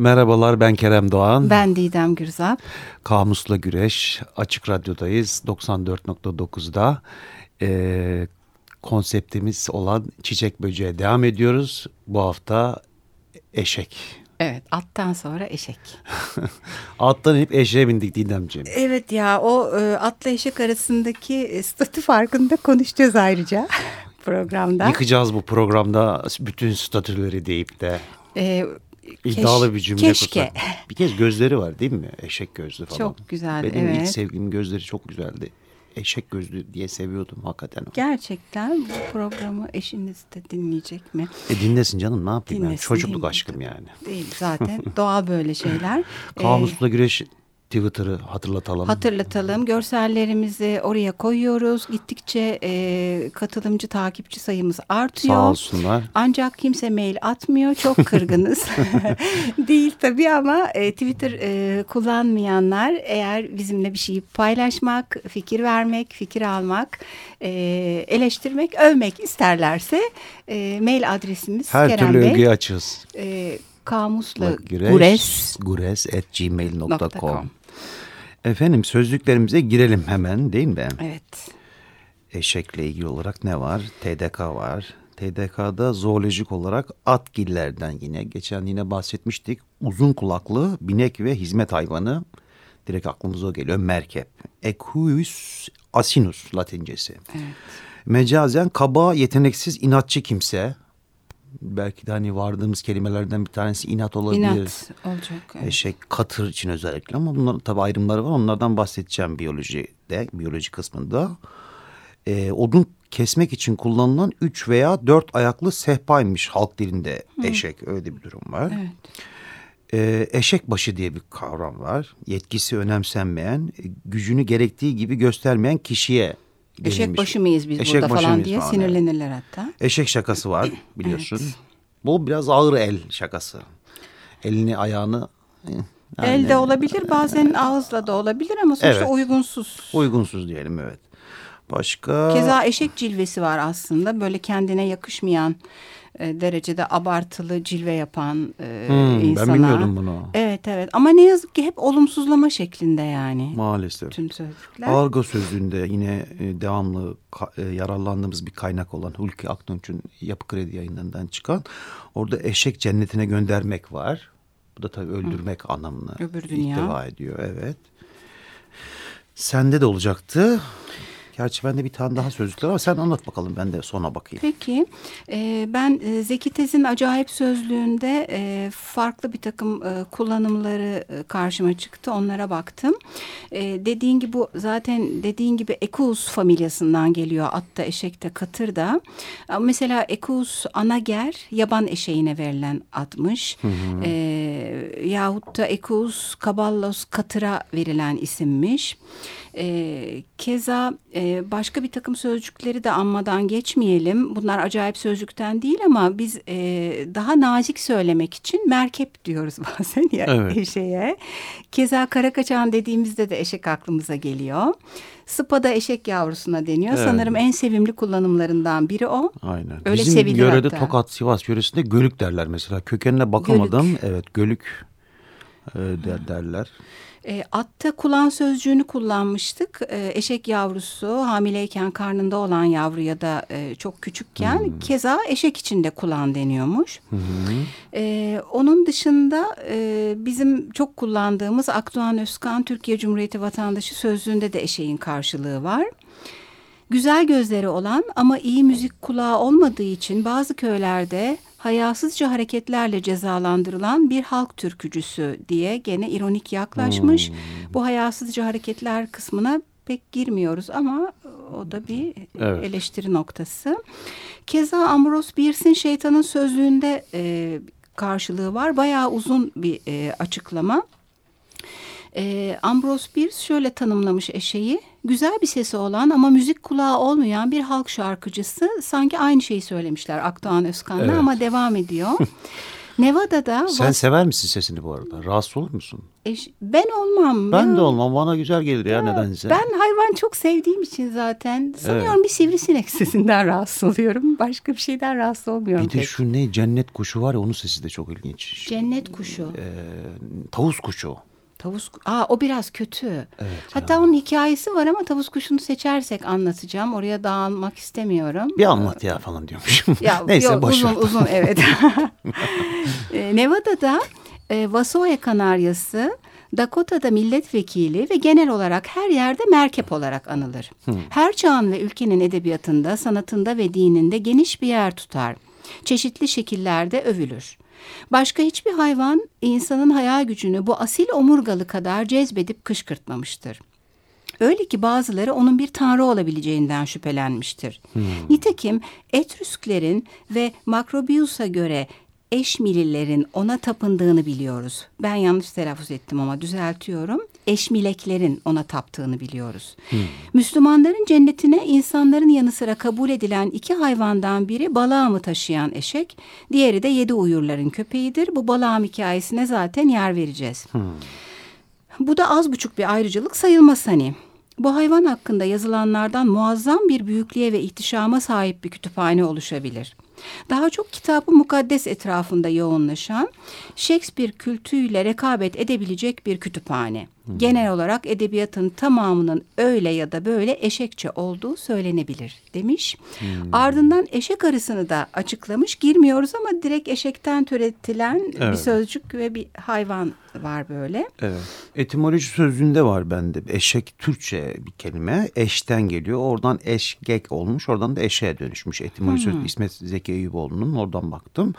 Merhabalar ben Kerem Doğan. Ben Didem Gürzap. Kamusla Güreş Açık Radyo'dayız 94.9'da. Ee, konseptimiz olan çiçek böceğe devam ediyoruz. Bu hafta eşek. Evet attan sonra eşek. Attan inip eşeğe bindik Didemciğim. Evet ya o e, atla eşek arasındaki e, statü farkında konuşacağız ayrıca programda. Yıkacağız bu programda bütün statüleri deyip de. Ee, İddialı keş, bir cümle keşke. kursak. Bir kez gözleri var değil mi? Eşek gözlü falan. Çok güzel, Benim evet. ilk sevgilim gözleri çok güzeldi. Eşek gözlü diye seviyordum hakikaten. Gerçekten bu programı eşiniz de dinleyecek mi? E dinlesin canım ne yapayım? Dinlesin, Çocukluk dinlesin. aşkım yani. Değil zaten doğal böyle şeyler. Ee, Kamusla Güreş Twitter'ı hatırlatalım. Hatırlatalım. Görsellerimizi oraya koyuyoruz. Gittikçe e, katılımcı takipçi sayımız artıyor. Sağ olsunlar. Ancak kimse mail atmıyor. Çok kırgınız. Değil tabii ama e, Twitter e, kullanmayanlar eğer bizimle bir şeyi paylaşmak, fikir vermek, fikir almak, e, eleştirmek, övmek isterlerse e, mail adresimiz Her Kerem türlü Bey. övgüyü açığız. E, kamusla gures. gures at gmail.com. Efendim sözlüklerimize girelim hemen değil mi? Evet. Eşekle ilgili olarak ne var? TDK var. TDK'da zoolojik olarak atgillerden yine geçen yine bahsetmiştik. Uzun kulaklı binek ve hizmet hayvanı direkt aklımıza o geliyor. Merkep. Equus asinus latincesi. Evet. Mecazen kaba, yeteneksiz, inatçı kimse. Belki de hani vardığımız kelimelerden bir tanesi inat olabilir. İnat olacak. evet. Eşek, katır için özellikle ama bunların tabii ayrımları var. Onlardan bahsedeceğim biyolojide, biyoloji kısmında. Ee, odun kesmek için kullanılan üç veya dört ayaklı sehpaymış halk dilinde eşek. Öyle bir durum var. Evet. Ee, eşek başı diye bir kavram var. Yetkisi önemsenmeyen, e, gücünü gerektiği gibi göstermeyen kişiye Eşek denilmiş. başı mıyız biz Eşek burada falan diye falan, evet. sinirlenirler hatta. Eşek şakası var biliyorsun. Bu biraz ağır el şakası. Elini ayağını eh, yani Elde olabilir bazen ağızla da olabilir ama sonuçta Evet. uygunsuz. uygunsuz diyelim evet. Başka Keza eşek cilvesi var aslında böyle kendine yakışmayan e, derecede abartılı cilve yapan e, Hmm, insana. ben bilmiyordum bunu. Evet evet ama ne yazık ki hep olumsuzlama şeklinde yani. maalesef. Tüm sözcükler. Argo sözlüğünde yine e, devamlı e, yararlandığımız bir kaynak olan Hulki Aktunç'un Yapı Kredi yayınlarından çıkan orada eşek cennetine göndermek var. Bu da tabii öldürmek anlamını Öbür dünya. ihtiva ediyor. Evet. Sende de olacaktı. Gerçi bende bir tane daha sözlükler var. Sen anlat bakalım ben de sona bakayım. Peki e, ben Zeki Tez'in acayip sözlüğünde e, farklı bir takım e, kullanımları e, karşıma çıktı. Onlara baktım. E, dediğin gibi bu zaten dediğin gibi Equus familyasından geliyor. Atta, eşekte, katırda. Ama Mesela Equus anager yaban eşeğine verilen admış. E, yahut da Equus kaballos katıra verilen isimmiş. E, keza e, başka bir takım sözcükleri de anmadan geçmeyelim. Bunlar acayip sözcükten değil ama biz e, daha nazik söylemek için merkep diyoruz bazen ya Evet. eşeğe. Keza karakaçan dediğimizde de eşek aklımıza geliyor. Sıpa da eşek yavrusuna deniyor. Evet. Sanırım en sevimli kullanımlarından biri o. Aynen. Öyle Bizim yörede hatta. Tokat, Sivas yöresinde gölük derler mesela. Kökenine bakamadım. Evet gölük e, der, derler. E, atta kulağın sözcüğünü kullanmıştık. E, eşek yavrusu hamileyken karnında olan yavru ya da e, çok küçükken keza eşek için de kulağın deniyormuş. E, onun dışında e, bizim çok kullandığımız Akdoğan Özkan Türkiye Cumhuriyeti vatandaşı sözlüğünde de eşeğin karşılığı var. Güzel gözleri olan ama iyi müzik kulağı olmadığı için bazı köylerde hayasızca hareketlerle cezalandırılan bir halk türkücüsü diye gene ironik yaklaşmış. Bu hayasızca hareketler kısmına pek girmiyoruz ama o da bir Evet. eleştiri noktası. Keza Ambrose Bierce'in şeytanın sözlüğünde e, karşılığı var. Bayağı uzun bir e, açıklama. E, Ambrose Bierce şöyle tanımlamış eşeği. Güzel bir sesi olan ama müzik kulağı olmayan bir halk şarkıcısı. Sanki aynı şeyi söylemişler Akdoğan Özkan'la Evet. ama devam ediyor. Nevada'da... Sen sever misin sesini bu arada? Rahatsız olur musun? Eş, ben olmam. Ben ya. de olmam. Bana güzel gelir ya, ya nedense. Ben hayvan çok sevdiğim için zaten sanıyorum evet. bir sivrisinek sesinden rahatsız oluyorum. Başka bir şeyden rahatsız olmuyorum. Bir de şu ne cennet kuşu var ya onun sesi de çok ilginç. Cennet kuşu. Ee, tavus kuşu. Tavus, aa o biraz kötü. Evet, Hatta ya. onun hikayesi var ama tavus kuşunu seçersek anlatacağım. Oraya dağılmak istemiyorum. Bir anlat ya falan diyormuşum. Ya, Neyse yok, boş uzun ver. uzun evet. e, Nevada'da e, Vasoya Kanaryası Dakota'da milletvekili ve genel olarak her yerde merkep olarak anılır. Hmm. Her çağın ve ülkenin edebiyatında, sanatında ve dininde geniş bir yer tutar. Çeşitli şekillerde övülür. Başka hiçbir hayvan insanın hayal gücünü bu asil omurgalı kadar cezbedip kışkırtmamıştır. Öyle ki bazıları onun bir tanrı olabileceğinden şüphelenmiştir. Hmm. Nitekim Etrüsklerin ve Makrobius'a göre Eşmililerin ona tapındığını biliyoruz. Ben yanlış telaffuz ettim ama düzeltiyorum. Eşmileklerin ona taptığını biliyoruz. Hmm. Müslümanların cennetine insanların yanı sıra kabul edilen iki hayvandan biri balağımı taşıyan eşek, diğeri de yedi uyurların köpeğidir. Bu balağım hikayesine zaten yer vereceğiz. Hmm. Bu da az buçuk bir ayrıcalık sayılmaz hani. Bu hayvan hakkında yazılanlardan muazzam bir büyüklüğe ve ihtişama sahip bir kütüphane oluşabilir. Daha çok kitabı mukaddes etrafında yoğunlaşan Shakespeare kültüyle rekabet edebilecek bir kütüphane. Genel olarak edebiyatın tamamının öyle ya da böyle eşekçe olduğu söylenebilir demiş. Hmm. Ardından eşek arısını da açıklamış. Girmiyoruz ama direkt eşekten türetilen evet. bir sözcük ve bir hayvan var böyle. Evet. Etimoloji sözlüğünde var bende. Eşek Türkçe bir kelime. Eşten geliyor. Oradan eşgek olmuş. Oradan da eşeğe dönüşmüş. Etimoloji sözlüğü İsmet Zeki Eyüboğlu'nun oradan baktım.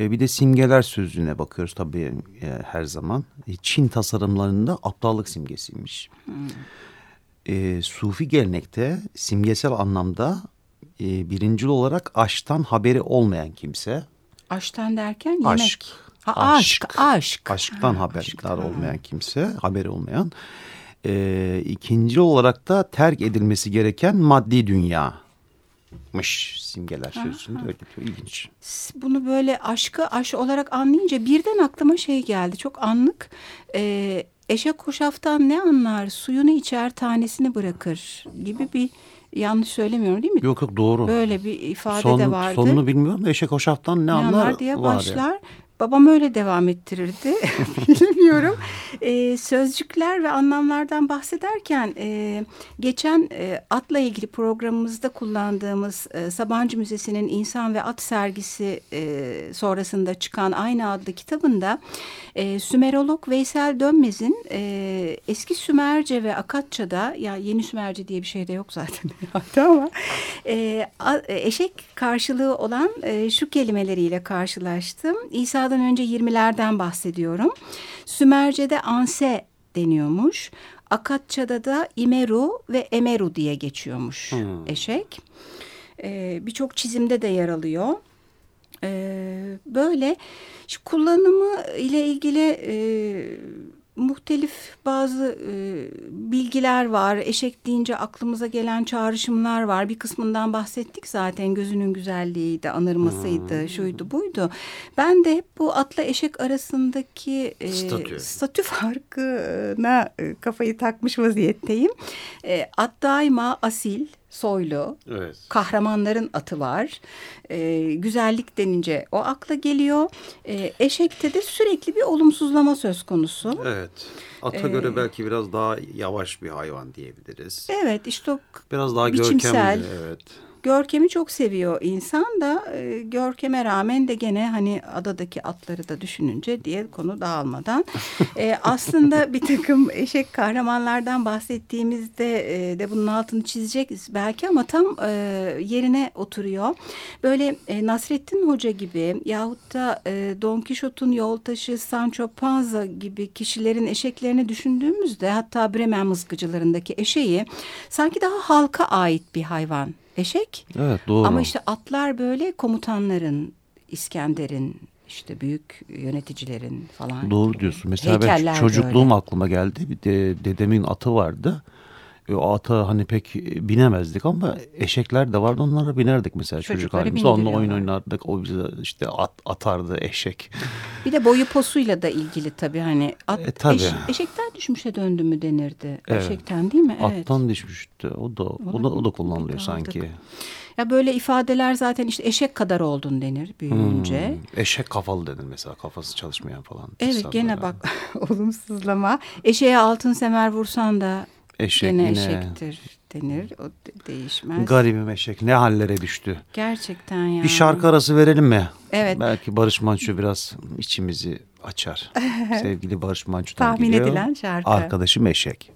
E, bir de simgeler sözlüğüne bakıyoruz tabii e, her zaman. E, Çin tasarımlarında aptallık simgesiymiş. Hmm. E, Sufi gelenekte simgesel anlamda e, birincil olarak aşktan haberi olmayan kimse. Aşktan derken yemek. Aşk. Ha, aşk, aşk. Aşk. Aşktan ha, haberdar aşktan. olmayan kimse, haberi olmayan. E, ikinci olarak da terk edilmesi gereken maddi dünya mış simgeler sözünde öyle diyor. İlginç. Bunu böyle aşkı aş olarak anlayınca birden aklıma şey geldi. Çok anlık. E, eşek koşaftan ne anlar? Suyunu içer tanesini bırakır gibi bir yanlış söylemiyorum değil mi? Yok yok doğru. Böyle bir ifade Son, de vardı. Sonunu bilmiyorum da eşek hoşaftan ne, ne anlar, anlar diye başlar. Ya. Babam öyle devam ettirirdi. Bilmiyorum. E, sözcükler ve anlamlardan bahsederken e, geçen e, atla ilgili programımızda kullandığımız e, Sabancı Müzesi'nin İnsan ve At sergisi e, sonrasında çıkan aynı adlı kitabında e, Sümerolog Veysel Dönmez'in e, eski Sümerce ve Akatça'da ya yeni Sümerce diye bir şey de yok zaten ama e, eşek karşılığı olan e, şu kelimeleriyle karşılaştım. İsa'dan önce 20'lerden bahsediyorum. Sümerce'de anse deniyormuş. Akatça'da da İmeru ve Emeru diye geçiyormuş hmm. eşek. Ee, Birçok çizimde de yer alıyor. Ee, böyle kullanımı ile ilgili e, muhtelif bazı e, bilgiler var. Eşek deyince aklımıza gelen çağrışımlar var. Bir kısmından bahsettik zaten. Gözünün güzelliği de anırmasıydı, hmm. şuydu buydu. Ben de hep bu atla eşek arasındaki e, statü. statü farkına e, kafayı takmış vaziyetteyim. E, at daima asil, soylu, evet. kahramanların atı var. E, güzellik denince o akla geliyor. E, eşekte de sürekli bir olumsuzlama söz konusu. Evet. Ata ee, göre belki biraz daha yavaş bir hayvan diyebiliriz. Evet işte o biraz daha biçimsel. görkemli. Evet görkemi çok seviyor insan da e, görkeme rağmen de gene hani adadaki atları da düşününce diye konu dağılmadan e, aslında bir takım eşek kahramanlardan bahsettiğimizde e, de bunun altını çizeceğiz belki ama tam e, yerine oturuyor. Böyle e, Nasrettin Hoca gibi yahut da e, Don Quixote'un yoltaşı Sancho Panza gibi kişilerin eşeklerini düşündüğümüzde hatta Bremen mızgıcılarındaki eşeği sanki daha halka ait bir hayvan eşek. Evet doğru. Ama işte atlar böyle komutanların, İskender'in, işte büyük yöneticilerin falan. Doğru diyorsun. Mesela ben çocukluğum öyle. aklıma geldi. Bir de dedemin atı vardı. e, ata hani pek binemezdik ama eşekler de vardı onlara binerdik mesela çocuk Çocukları halimizde. Onunla oyun oynardık. O bize işte at, atardı eşek. Bir de boyu posuyla da ilgili tabii hani at, E, tabii. eş- eşekten düşmüşe döndü mü denirdi. Evet. Eşekten değil mi? Evet. Attan düşmüştü. O da o da, o da kullanılıyor sanki. Ya böyle ifadeler zaten işte eşek kadar oldun denir büyüyünce. Hmm, Eşek kafalı denir mesela kafası çalışmayan falan. Evet gene bak olumsuzlama. Eşeğe altın semer vursan da Eşek gene yine eşektir denir. O de- değişmez. garibim eşek ne hallere düştü. Gerçekten ya. Bir şarkı arası verelim mi? Evet. Belki Barış Manço biraz içimizi açar. Sevgili Barış Manço'dan Tahmin geliyor. edilen şarkı. Arkadaşım eşek.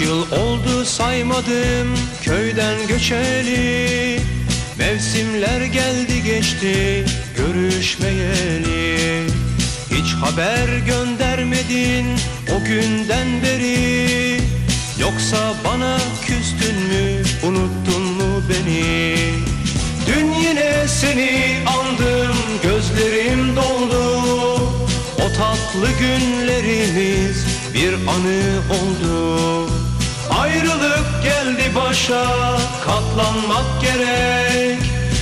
Yıl oldu saymadım köyden göçeli. Mevsimler geldi geçti görüşmeyeli. Hiç haber göndermedin o günden beri. Yoksa bana küstün mü unuttun mu beni? Dün yine seni andım gözlerim doldu. O tatlı günlerimiz bir anı oldu Ayrılık geldi başa katlanmak gerek.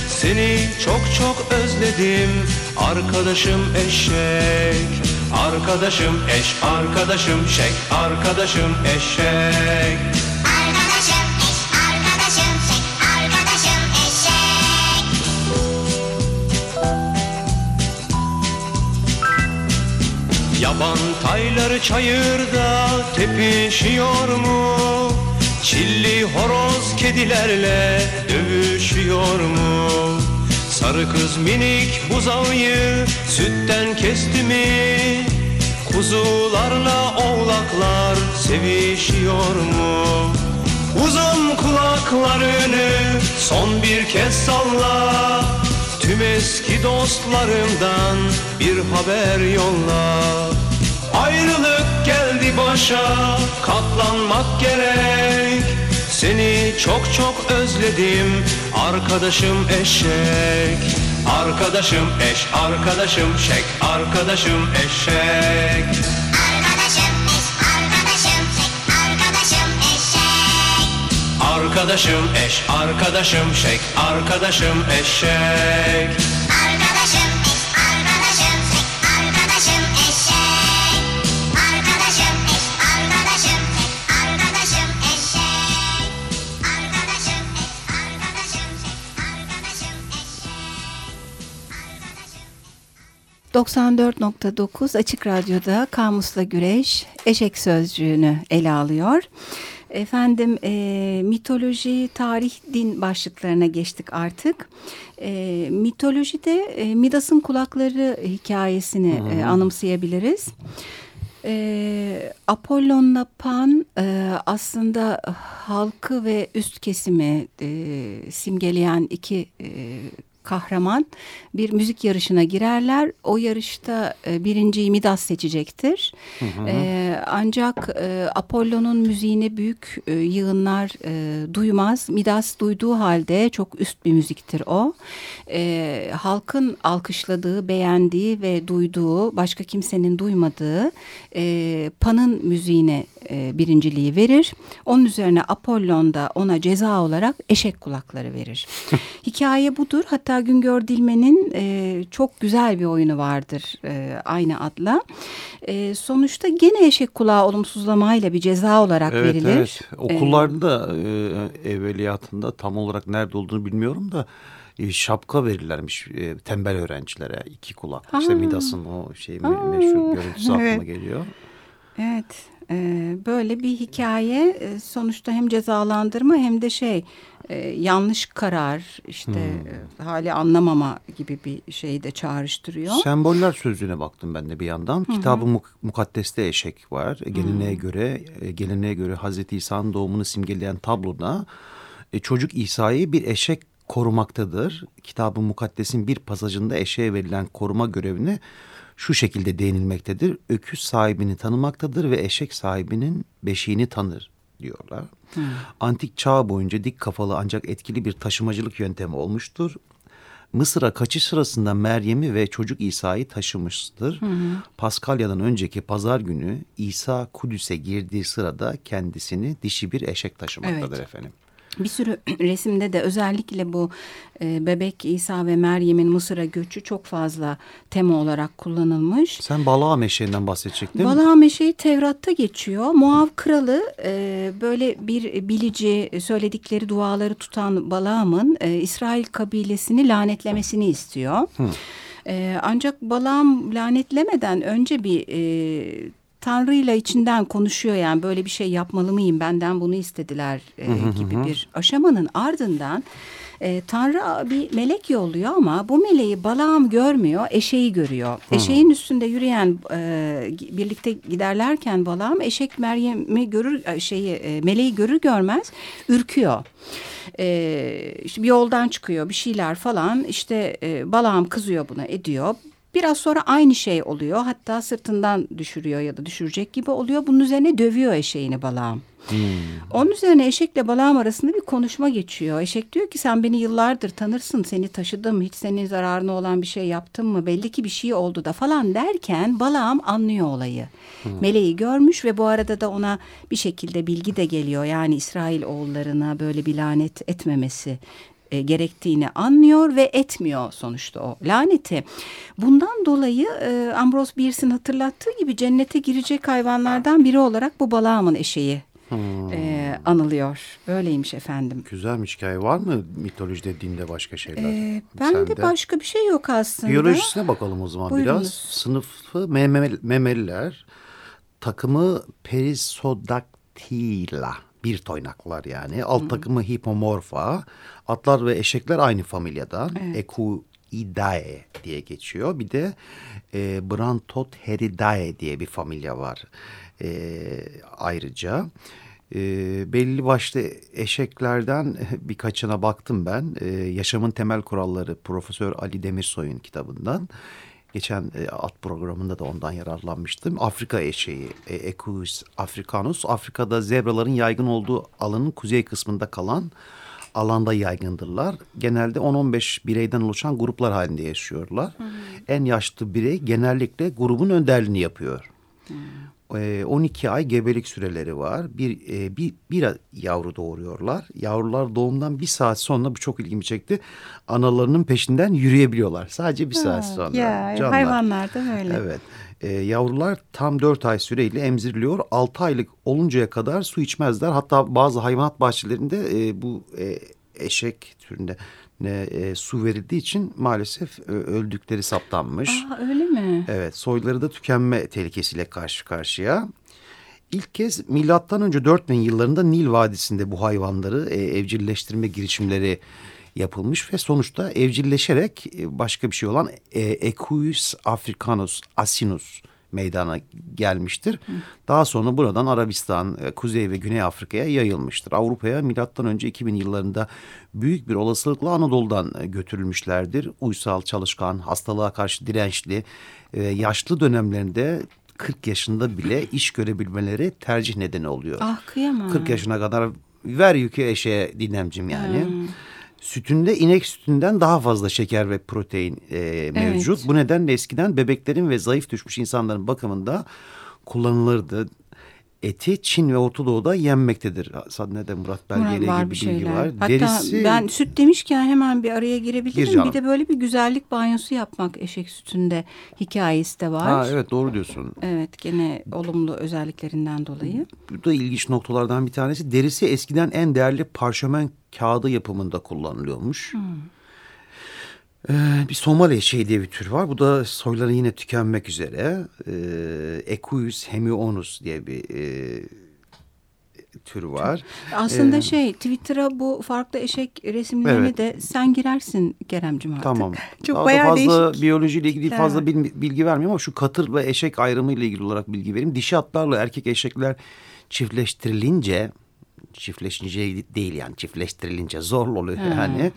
Seni çok çok özledim arkadaşım eşek. Arkadaşım eş, arkadaşım şek, arkadaşım eşek Yaban tayları çayırda tepişiyor mu? Çilli horoz kedilerle dövüşüyor mu? Sarı kız minik buzağıyı sütten kesti mi? Kuzularla oğlaklar sevişiyor mu? Uzun kulaklarını son bir kez salla Tüm eski dostlarımdan bir haber yolla Ayrılık geldi başa katlanmak gerek. Seni çok çok özledim arkadaşım eşek. Arkadaşım eş, arkadaşım şek, arkadaşım eşek. Arkadaşım eş, arkadaşım şek, arkadaşım eşek. 94.9 Açık Radyo'da Kamusla Güreş Eşek Sözcüğü'nü ele alıyor. Efendim e, mitoloji, tarih, din başlıklarına geçtik artık. E, mitolojide e, Midas'ın kulakları hikayesini e, anımsayabiliriz. E, Apollon'la Pan e, aslında halkı ve üst kesimi e, simgeleyen iki e, kahraman bir müzik yarışına girerler. O yarışta e, birinciyi Midas seçecektir. E, ancak e, Apollon'un müziğini büyük e, yığınlar e, duymaz. Midas duyduğu halde çok üst bir müziktir o. E, halkın alkışladığı, beğendiği ve duyduğu, başka kimsenin duymadığı e, Pan'ın müziğine e, birinciliği verir. Onun üzerine Apollon da ona ceza olarak eşek kulakları verir. Hikaye budur. Hatta Güngör Dilmen'in e, çok güzel bir oyunu vardır e, aynı adla. E, sonuçta gene eşek kulağı olumsuzlamayla bir ceza olarak Evet verilir. evet. Okullarda e, evveliyatında tam olarak nerede olduğunu bilmiyorum da e, şapka verirlermiş e, tembel öğrencilere iki kulak. İşte Midas'ın o şey me- meşhur görüntüsü aklıma evet. geliyor. Evet. E, böyle bir hikaye e, sonuçta hem cezalandırma hem de şey e, yanlış karar işte e, hali anlamama gibi bir şeyi de çağrıştırıyor. Semboller sözlüğüne baktım ben de bir yandan. Kitabı Muk- Mukaddes'te eşek var. Geleneğe göre e, geleneğe göre Hazreti İsa'nın doğumunu simgeleyen tabloda çocuk İsa'yı bir eşek korumaktadır. Kitabı Mukaddes'in bir pasajında eşeğe verilen koruma görevine şu şekilde değinilmektedir. Öküz sahibini tanımaktadır ve eşek sahibinin beşiğini tanır diyorlar. Antik çağ boyunca dik kafalı ancak etkili bir taşımacılık yöntemi olmuştur. Mısır'a kaçış sırasında Meryem'i ve çocuk İsa'yı taşımıştır. Paskalya'dan önceki pazar günü İsa Kudüs'e girdiği sırada kendisini dişi bir eşek taşımaktadır Evet. efendim. Bir sürü resimde de özellikle bu e, bebek İsa ve Meryem'in Mısır'a göçü çok fazla tema olarak kullanılmış. Sen Balaam eşeğinden bahsedecektin. Balaam eşeği Tevrat'ta geçiyor. Muav kralı e, böyle bir bilici söyledikleri duaları tutan Balaam'ın e, İsrail kabilesini lanetlemesini istiyor. E, ancak Balaam lanetlemeden önce bir e, Tanrı'yla içinden konuşuyor yani böyle bir şey yapmalı mıyım benden bunu istediler e, gibi bir aşamanın ardından e, Tanrı bir melek yolluyor ama bu meleği Balaam görmüyor eşeği görüyor. Eşeğin üstünde yürüyen e, birlikte giderlerken Balaam eşek Meryem'i görür e, şeyi e, meleği görür görmez ürküyor. E, işte bir yoldan çıkıyor bir şeyler falan işte e, Balaam kızıyor buna ediyor. Biraz sonra aynı şey oluyor. Hatta sırtından düşürüyor ya da düşürecek gibi oluyor. Bunun üzerine dövüyor eşeğini Balaam. Onun üzerine eşekle Balaam arasında bir konuşma geçiyor. Eşek diyor ki sen beni yıllardır tanırsın. Seni taşıdım. Hiç senin zararına olan bir şey yaptım mı? Belli ki bir şey oldu da falan derken Balaam anlıyor olayı. Meleği görmüş ve bu arada da ona bir şekilde bilgi de geliyor. Yani İsrail oğullarına böyle bir lanet etmemesi e, gerektiğini anlıyor ve etmiyor sonuçta o laneti. Bundan dolayı e, Ambrose Bierce'in hatırlattığı gibi cennete girecek hayvanlardan biri olarak bu Balaam'ın eşeği e, anılıyor. Böyleymiş efendim. Güzelmiş hikaye. Var mı mitolojide, dinde başka şeyler? E, ben de Sende? başka bir şey yok aslında. Biyolojisine bakalım o zaman Buyurunuz. biraz. Sınıfı memel, memeliler. Takımı Perisodaktila. Bir toynaklar yani. Alt takımı Hippomorpha. Atlar ve eşekler aynı familyadan. Equidae diye geçiyor. Bir de e, Brantotheridae diye bir familya var. E, ayrıca e, belli başlı eşeklerden birkaçına baktım ben. E, Yaşamın Temel Kuralları Profesör Ali Demirsoy'un kitabından. Geçen e, at programında da ondan yararlanmıştım. Afrika eşeği, e, Equus africanus. Afrika'da zebraların yaygın olduğu alanın kuzey kısmında kalan alanda yaygındırlar. Genelde 10-15 bireyden oluşan gruplar halinde yaşıyorlar. En yaşlı birey genellikle grubun önderliğini yapıyor. E, 12 ay gebelik süreleri var. Bir, bir, bir yavru doğuruyorlar. Yavrular doğumdan bir saat sonra bu çok ilgimi çekti. Analarının peşinden yürüyebiliyorlar. Sadece bir saat sonra. Ya Canlar. hayvanlar da böyle. Evet. E, yavrular tam 4 ay süreyle emziriliyor. 6 aylık oluncaya kadar su içmezler. Hatta bazı hayvanat bahçelerinde e, bu e, eşek türünde e, su verildiği için maalesef e, öldükleri saptanmış. Aa, öyle mi? Evet, soyları da tükenme tehlikesiyle karşı karşıya. İlk kez milattan önce 4000 yıllarında Nil Vadisi'nde bu hayvanları e, evcilleştirme girişimleri yapılmış ve sonuçta evcilleşerek e, başka bir şey olan e, Equus africanus asinus meydana gelmiştir. Daha sonra buradan Arabistan, e, Kuzey ve Güney Afrika'ya yayılmıştır. Avrupa'ya milattan önce 2000 yıllarında büyük bir olasılıkla Anadolu'dan e, götürülmüşlerdir. Uysal, çalışkan, hastalığa karşı dirençli, yaşlı dönemlerinde 40 yaşında bile iş görebilmeleri tercih nedeni oluyor. Ah kıyamam. 40 yaşına kadar ver yükü eşeğe dinemcim yani. Sütünde inek sütünden daha fazla şeker ve protein e, mevcut. Bu nedenle eskiden bebeklerin ve zayıf düşmüş insanların bakımında kullanılırdı. Eti Çin ve Orta Doğu'da yenmektedir. Sadnede Murat belgeyle gibi bir bir bilgi şeyler. var. Hatta Derisi ben süt demişken hemen bir araya girebilirim. Gir bir de böyle bir güzellik banyosu yapmak eşek sütünde hikayesi de var. ha, evet doğru diyorsun. Evet gene olumlu özelliklerinden dolayı. Bu da ilginç noktalardan bir tanesi. Derisi eskiden en değerli parşömen kağıdı yapımında kullanılıyormuş. Ee, bir Somali eşeği diye bir tür var. Bu da soyları yine tükenmek üzere. Ee, Equus hemionus diye bir e, tür var. Aslında Ee, şey Twitter'a bu farklı eşek resimlerini Evet. de sen girersin Keremcim artık. Tamam. Çok Daha da bayağı fazla değişik. biyolojiyle ilgili şeyler fazla bilgi vermiyorum ama şu katır ve eşek ayrımı ile ilgili olarak bilgi vereyim. Dişi atlarla erkek eşekler çiftleştirilince çiftleşince değil yani çiftleştirilince zorlu oluyor yani.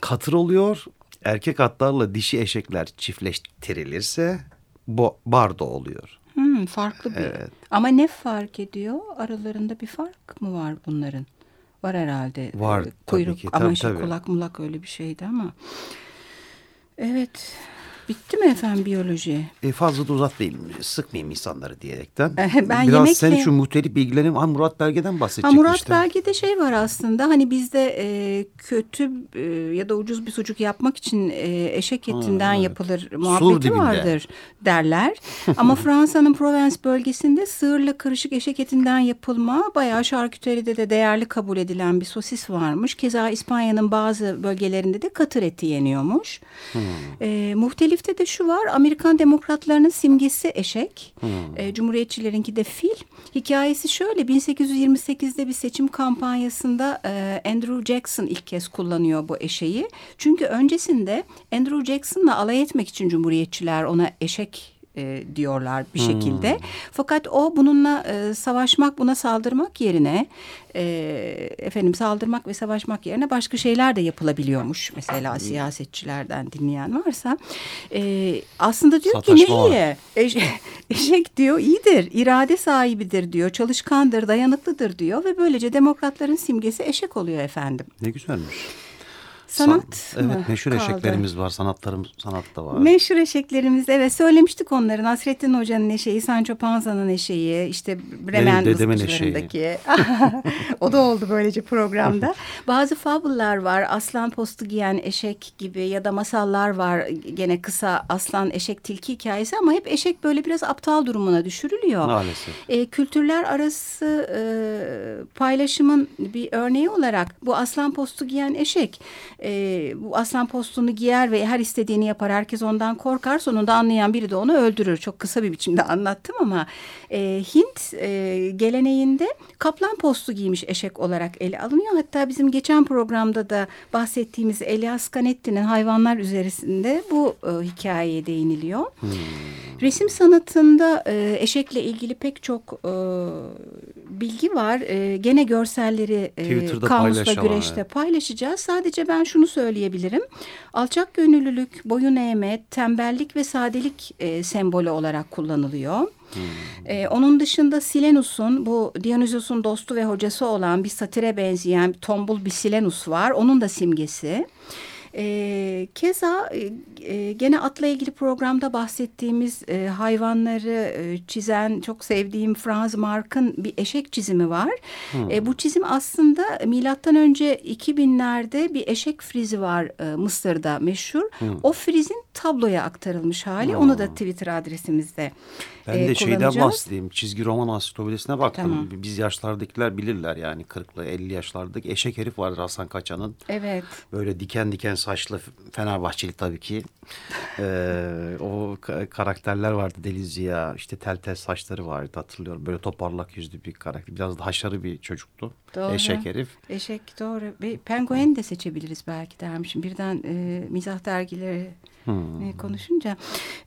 Katır oluyor. Erkek atlarla dişi eşekler çiftleştirilirse bo bardo oluyor. Hmm, farklı bir. Ama ne fark ediyor? Aralarında bir fark mı var bunların? Var herhalde. Var Ee, tabii Kuyruk ki, ama tabii, şey, tabii. kulak mulak öyle bir şeydi ama. Evet. Bitti mi efendim biyoloji? E, fazla da uzatmayayım, sıkmayayım insanları diyerekten. Ben Biraz yemekle- senin şu muhtelif bilgilerin ha, Murat Belge'den Ha, bahsedecektim Murat işte. Belge'de şey var aslında hani bizde e, kötü e, ya da ucuz bir sucuk yapmak için e, eşek etinden yapılır muhabbeti vardır derler. Ama Fransa'nın Provence bölgesinde sığırla karışık eşek etinden yapılma bayağı şarküteride de değerli kabul edilen bir sosis varmış. Keza İspanya'nın bazı bölgelerinde de katır eti yeniyormuş. E, muhtelifte de şu var Amerikan demokratlarının simgesi eşek. E, Cumhuriyetçilerinki de fil. Hikayesi şöyle 1828'de bir seçim kampanyasında e, Andrew Jackson ilk kez kullanıyor bu eşeği. Çünkü öncesinde Andrew Jackson'la alay etmek için Cumhuriyetçiler ona eşek e, diyorlar bir şekilde. Fakat o bununla e, savaşmak, buna saldırmak yerine e, efendim saldırmak ve savaşmak yerine başka şeyler de yapılabiliyormuş. Mesela siyasetçilerden dinleyen varsa e, aslında diyor ki ne Sataşma iyi. Eş- eşek diyor iyidir, irade sahibidir diyor, çalışkandır, dayanıklıdır diyor ve böylece demokratların simgesi eşek oluyor efendim. Ne güzelmiş. Sanat San- Evet meşhur kaldı? eşeklerimiz var. Sanatlarımız sanat da var. Meşhur eşeklerimiz evet söylemiştik onları. Nasrettin Hoca'nın eşeği, Sancho Panza'nın eşeği, işte Bremen mızıkçılarındaki. o da oldu böylece programda. Bazı fabullar var. Aslan postu giyen eşek gibi ya da masallar var. Gene kısa aslan eşek tilki hikayesi ama hep eşek böyle biraz aptal durumuna düşürülüyor. Maalesef. E, kültürler arası e, paylaşımın bir örneği olarak bu aslan postu giyen eşek e, bu aslan postunu giyer ve her istediğini yapar. Herkes ondan korkar. Sonunda anlayan biri de onu öldürür. Çok kısa bir biçimde anlattım ama e, Hint e, geleneğinde kaplan postu giymiş eşek olarak ele alınıyor. Hatta bizim geçen programda da bahsettiğimiz Elias Canetti'nin hayvanlar üzerinde bu e, hikayeye değiniliyor. Resim sanatında e, eşekle ilgili pek çok e, bilgi var. E, gene görselleri e, Twitter'da kamusla güreşte evet. paylaşacağız. Sadece ben şunu söyleyebilirim. Alçak gönüllülük, boyun eğme, tembellik ve sadelik e, sembolü olarak kullanılıyor. E, onun dışında Silenus'un bu Dionysos'un dostu ve hocası olan bir satire benzeyen tombul bir Silenus var. Onun da simgesi. E, keza e, gene atla ilgili programda bahsettiğimiz e, hayvanları e, çizen çok sevdiğim Franz Mark'ın bir eşek çizimi var. E, bu çizim aslında milattan önce 2000'lerde bir eşek frizi var e, Mısır'da meşhur. O frizin tabloya aktarılmış hali. Onu da Twitter adresimizde Ben e, de şeyden bahsedeyim. Çizgi roman ansiklopedisine baktım. Tamam. Biz yaşlardakiler bilirler yani 40'lı 50 yaşlardaki eşek herif vardır Hasan Kaçan'ın. Evet. Böyle diken diken saçlı Fenerbahçeli tabii ki. Ee, o ka- karakterler vardı Deli Ziya. işte tel tel saçları vardı hatırlıyorum. Böyle toparlak yüzlü bir karakter. Biraz da haşarı bir çocuktu. Doğru. Eşek herif. Eşek doğru. Bir penguen de seçebiliriz belki dermişim. Birden e, mizah dergileri e, konuşunca.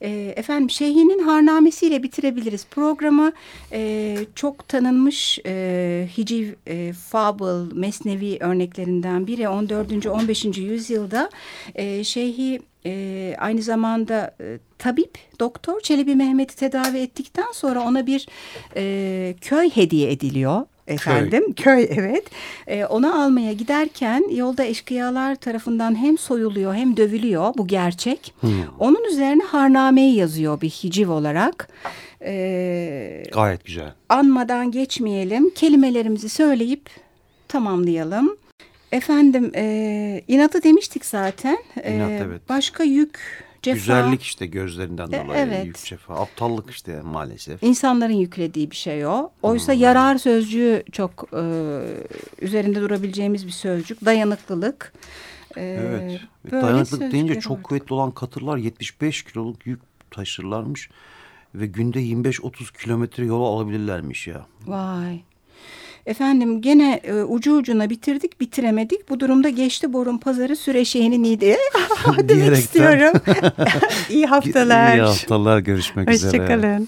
E, efendim Şeyhi'nin harnamesiyle bitirebiliriz. Programı e, çok tanınmış e, hiciv, e, fable, mesnevi örneklerinden biri. 14. 15. yüzyılda e, Şeyhi e, aynı zamanda e, tabip, doktor Çelebi Mehmet'i tedavi ettikten sonra ona bir e, köy hediye ediliyor. Efendim köy, evet Ee, onu almaya giderken yolda eşkıyalar tarafından hem soyuluyor hem dövülüyor bu gerçek. Onun üzerine harnameyi yazıyor bir hiciv olarak. Ee, Gayet güzel. anmadan geçmeyelim kelimelerimizi söyleyip tamamlayalım. Efendim e, inatı demiştik zaten. Ee, İnat, evet. Başka yük, cefa. Güzellik işte gözlerinden E, dolayı. evet. Yük cefa. Aptallık işte maalesef. İnsanların yüklediği bir şey o. Oysa yarar sözcüğü çok e, üzerinde durabileceğimiz bir sözcük. Dayanıklılık. Ee, Evet. Ve böyle Dayanıklık deyince çok kuvvetli olan katırlar 75 kiloluk yük taşırlarmış. Ve günde 25-30 kilometre yol alabilirlermiş ya. Vay. Efendim gene e, ucu ucuna bitirdik bitiremedik. Bu durumda geçti borun pazarı süreşeğini neydi? Demek istiyorum. İyi haftalar. İyi haftalar görüşmek üzere. Hoşçakalın.